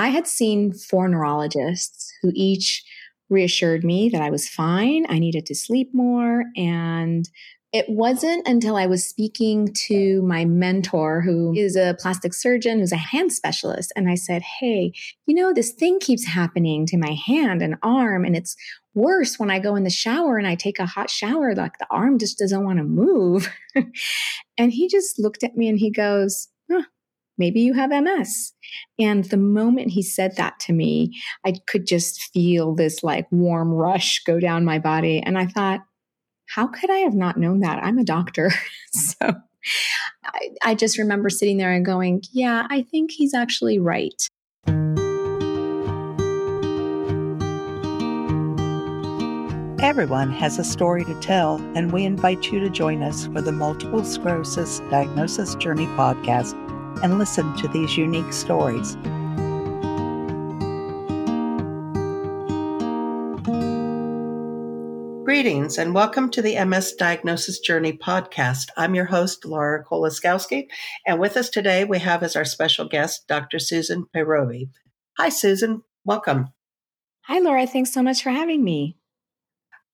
I had seen four neurologists who each reassured me that I was fine. I needed to sleep more. And it wasn't until I was speaking to my mentor, who is a plastic surgeon, who's a hand specialist. And I said, Hey, you know, this thing keeps happening to my hand and arm. And it's worse when I go in the shower and I take a hot shower, like the arm just doesn't want to move. and he just looked at me and he goes, maybe you have MS. And the moment he said that to me, I could just feel this like warm rush go down my body. And I thought, how could I have not known that? I'm a doctor. so I, I just remember sitting there and going, yeah, I think he's actually right. Everyone has a story to tell, and we invite you to join us for the Multiple Sclerosis Diagnosis Journey podcast and listen to these unique stories. Greetings and welcome to the MS Diagnosis Journey podcast. I'm your host, Laura Kolaczkowski, and with us today we have as our special guest Dr. Susan Payrovi. Hi, Susan. Welcome. Hi, Laura. Thanks so much for having me.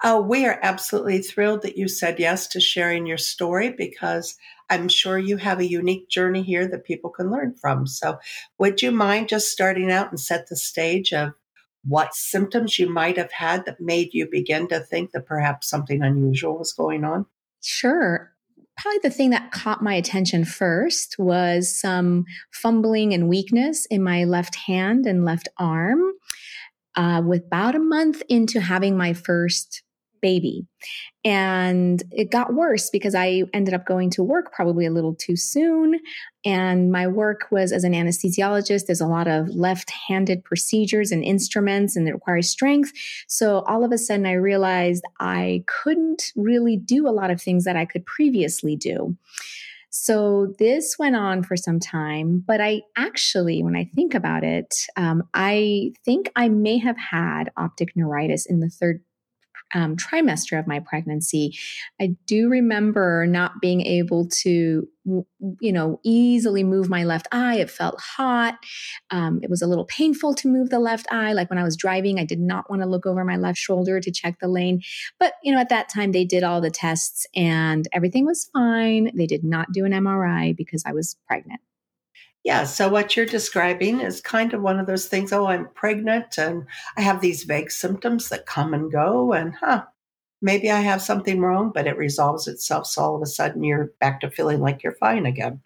Oh, we are absolutely thrilled that you said yes to sharing your story because I'm sure you have a unique journey here that people can learn from. So, would you mind just starting out and set the stage of what symptoms you might have had that made you begin to think that perhaps something unusual was going on? Sure. Probably the thing that caught my attention first was some fumbling and weakness in my left hand and left arm. Uh, with about a month into having my first baby. And it got worse because I ended up going to work probably a little too soon. And my work was as an anesthesiologist. There's a lot of left handed procedures and instruments, and it requires strength. So all of a sudden, I realized I couldn't really do a lot of things that I could previously do. So this went on for some time, but I actually, when I think about it, um, I think I may have had optic neuritis in the third um, trimester of my pregnancy, I do remember not being able to, you know, easily move my left eye. It felt hot. Um, it was a little painful to move the left eye. Like when I was driving, I did not want to look over my left shoulder to check the lane. But, you know, at that time, they did all the tests and everything was fine. They did not do an MRI because I was pregnant. Yeah, so what you're describing is kind of one of those things. Oh, I'm pregnant and I have these vague symptoms that come and go, and huh, maybe I have something wrong, but it resolves itself. So all of a sudden you're back to feeling like you're fine again.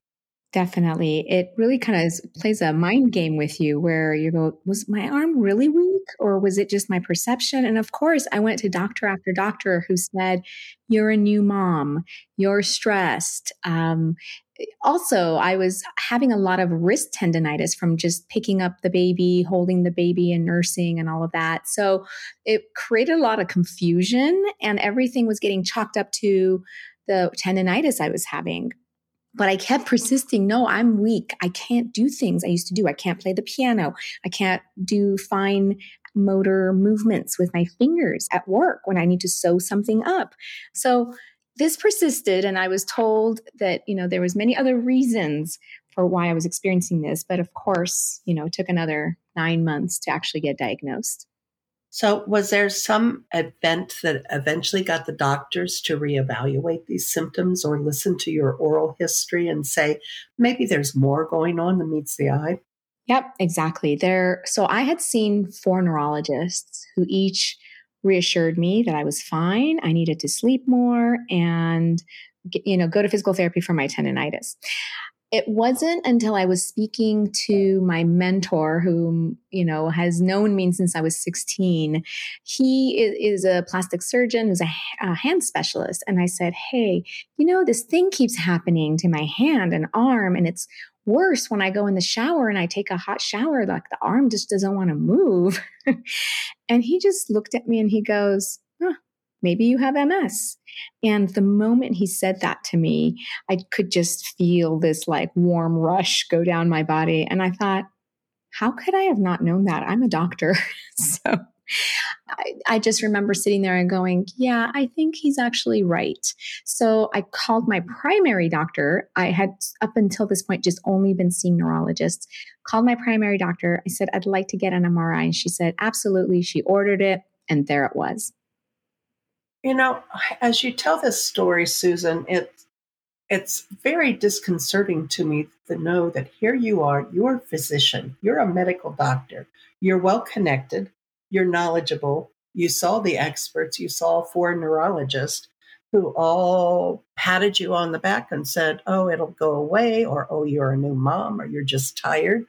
Definitely. It really kind of plays a mind game with you where you go, was my arm really weak or was it just my perception? And of course, I went to doctor after doctor who said, You're a new mom, you're stressed. Um, also, I was having a lot of wrist tendonitis from just picking up the baby, holding the baby, and nursing and all of that. So it created a lot of confusion, and everything was getting chalked up to the tendonitis I was having. But I kept persisting. No, I'm weak. I can't do things I used to do. I can't play the piano. I can't do fine motor movements with my fingers at work when I need to sew something up. So this persisted and i was told that you know there was many other reasons for why i was experiencing this but of course you know it took another nine months to actually get diagnosed. So was there some event that eventually got the doctors to reevaluate these symptoms or listen to your oral history and say maybe there's more going on than meets the eye yep exactly. There so i had seen four neurologists who each reassured me that I was fine. I needed to sleep more and, you know, go to physical therapy for my tendonitis. It wasn't until I was speaking to my mentor, who, you know, has known me since I was 16. He is a plastic surgeon who's a, a hand specialist. And I said, Hey, you know, this thing keeps happening to my hand and arm, and it's worse when I go in the shower and I take a hot shower, like the arm just doesn't want to move. and he just looked at me and he goes, huh, maybe you have MS. And the moment he said that to me, I could just feel this like warm rush go down my body. And I thought, how could I have not known that? I'm a doctor. so I, I, just remember sitting there and going, yeah, I think he's actually right. So I called my primary doctor. I had up until this point just only been seeing neurologists. Called my primary doctor. I said, I'd like to get an MRI. And she said, absolutely. She ordered it, and there it was. You know, as you tell this story, Susan, it it's very disconcerting to me to know that here you are, you're a physician, you're a medical doctor, you're well connected, you're knowledgeable, you saw the experts, you saw four neurologists who all patted you on the back and said, Oh, it'll go away, or Oh, you're a new mom, or you're just tired.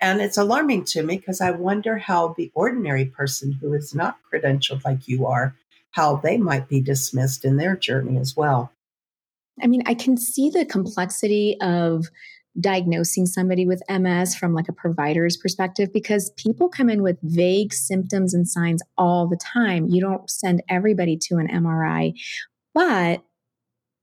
And it's alarming to me because I wonder how the ordinary person who is not credentialed like you are, how they might be dismissed in their journey as well. I mean, I can see the complexity of diagnosing somebody with MS from like a provider's perspective because people come in with vague symptoms and signs all the time. You don't send everybody to an MRI. But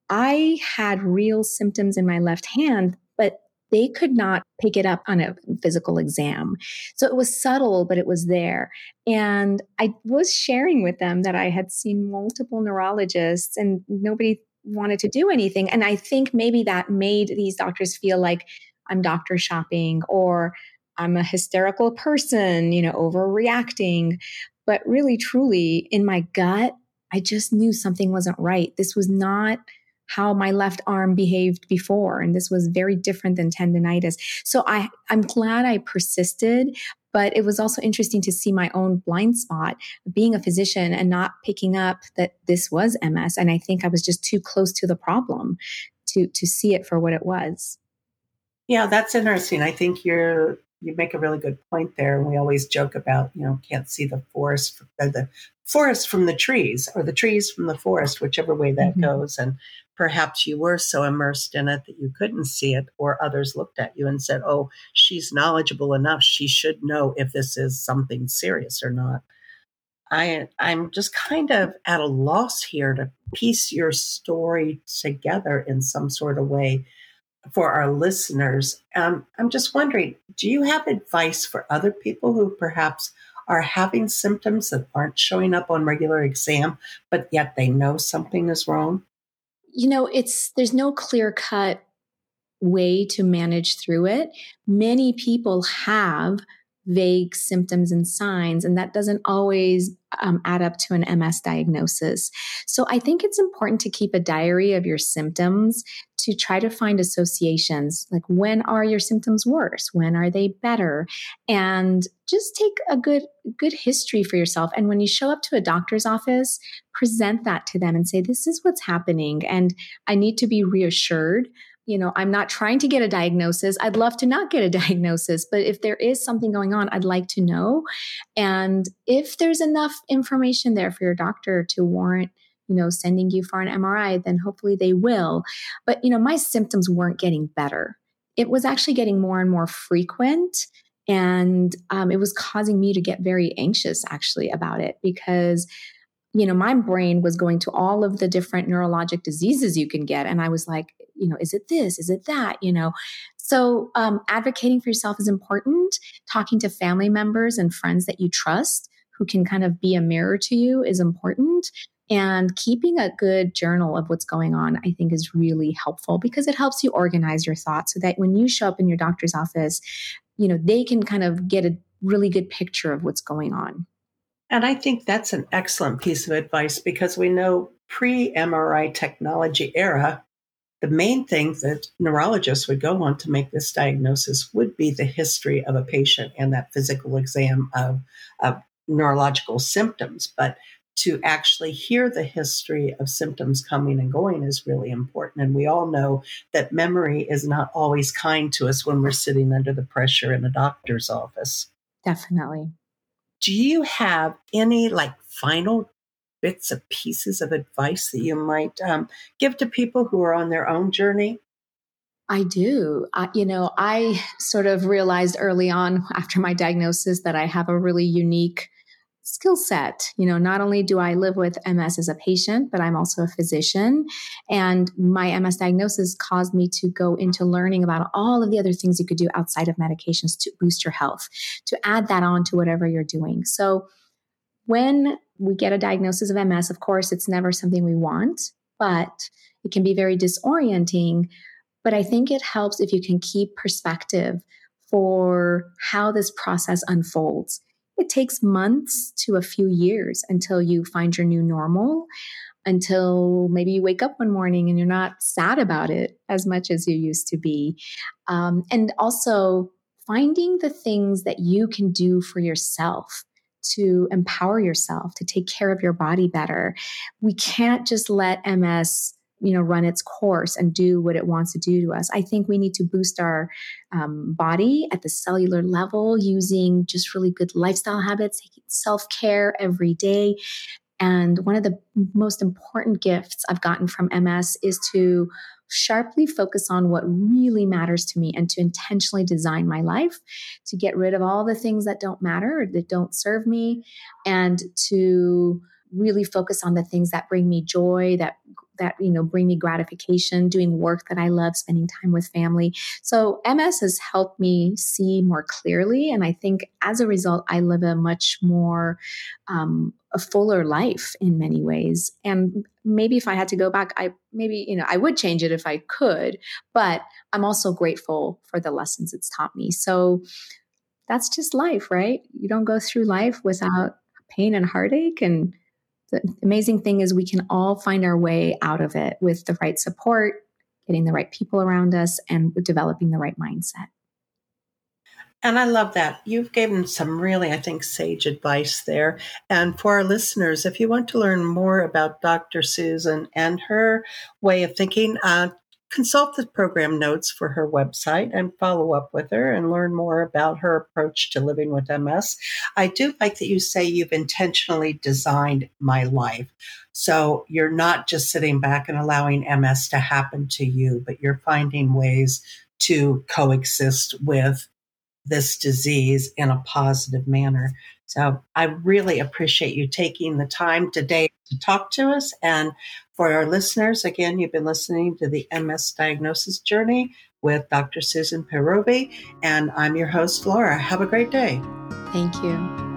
I had real symptoms in my left hand, but they could not pick it up on a physical exam. So it was subtle, but it was there. And I was sharing with them that I had seen multiple neurologists and nobody wanted to do anything. And I think maybe that made these doctors feel like I'm doctor shopping or I'm a hysterical person, you know, overreacting. But really, truly, in my gut, I just knew something wasn't right. This was not how my left arm behaved before and this was very different than tendonitis. So i i'm glad i persisted but it was also interesting to see my own blind spot being a physician and not picking up that this was ms and i think i was just too close to the problem to to see it for what it was. Yeah that's interesting. I think you're you make a really good point there and we always joke about you know can't see the forest the forest from the trees or the trees from the forest whichever way that mm-hmm. goes and perhaps you were so immersed in it that you couldn't see it, or others looked at you and said, Oh, she's knowledgeable enough. She should know if this is something serious or not. I, I'm just kind of at a loss here to piece your story together in some sort of way for our listeners. Um, I'm just wondering do you have advice for other people who perhaps are having symptoms that aren't showing up on regular exam, but yet they know something is wrong? You know, it's there's no clear cut way to manage through it. Many people have vague symptoms and signs, and that doesn't always um, add up to an MS diagnosis. So I think it's important to keep a diary of your symptoms to try to find associations like when are your symptoms worse? When are they better? And just take a good good history for yourself. And when you show up to a doctor's office present that to them and say this is what's happening and i need to be reassured. You know i'm not trying to get a diagnosis. I'd love to not get a diagnosis but if there is something going on i'd like to know. And if there's enough information there for your doctor to warrant you know, sending you for an MRI, then hopefully they will. But, you know, my symptoms weren't getting better. It was actually getting more and more frequent. And um, it was causing me to get very anxious actually about it because, you know, my brain was going to all of the different neurologic diseases you can get. And I was like, you know, is it this? Is it that? You know, so um, advocating for yourself is important. Talking to family members and friends that you trust who can kind of be a mirror to you is important. And keeping a good journal of what's going on, I think, is really helpful because it helps you organize your thoughts so that when you show up in your doctor's office, you know, they can kind of get a really good picture of what's going on. And I think that's an excellent piece of advice because we know pre MRI technology era, the main thing that neurologists would go on to make this diagnosis would be the history of a patient and that physical exam of, of neurological symptoms. But to actually hear the history of symptoms coming and going is really important. And we all know that memory is not always kind to us when we're sitting under the pressure in a doctor's office. Definitely. Do you have any like final bits of pieces of advice that you might um, give to people who are on their own journey? I do. I, you know, I sort of realized early on after my diagnosis that I have a really unique skill set. You know, not only do I live with MS as a patient, but I'm also a physician. And my MS diagnosis caused me to go into learning about all of the other things you could do outside of medications to boost your health, to add that on to whatever you're doing. So, when we get a diagnosis of MS, of course, it's never something we want, but it can be very disorienting. But I think it helps if you can keep perspective for how this process unfolds. It takes months to a few years until you find your new normal, until maybe you wake up one morning and you're not sad about it as much as you used to be. Um, and also finding the things that you can do for yourself to empower yourself, to take care of your body better. We can't just let MS you know run its course and do what it wants to do to us. I think we need to boost our um, body at the cellular level using just really good lifestyle habits taking self-care every day. And one of the most important gifts i've gotten from ms is to sharply focus on what really matters to me and to intentionally design my life to get rid of all the things that don't matter or that don't serve me and to really focus on the things that bring me joy that that you know bring me gratification doing work that i love spending time with family. So ms has helped me see more clearly and i think as a result i live a much more um, a fuller life in many ways. And maybe if i had to go back i maybe you know i would change it if i could but i'm also grateful for the lessons it's taught me. So that's just life right? You don't go through life without pain and heartache and the amazing thing is we can all find our way out of it with the right support getting the right people around us and developing the right mindset and I love that. You've given some really, I think, sage advice there. And for our listeners, if you want to learn more about Dr. Susan and her way of thinking, uh, consult the program notes for her website and follow up with her and learn more about her approach to living with MS. I do like that you say you've intentionally designed my life. So you're not just sitting back and allowing MS to happen to you, but you're finding ways to coexist with this disease in a positive manner. So I really appreciate you taking the time today to talk to us. And for our listeners, again, you've been listening to the MS Diagnosis Journey with Dr. Susan Payrovi, and I'm your host, Laura. Have a great day. Thank you.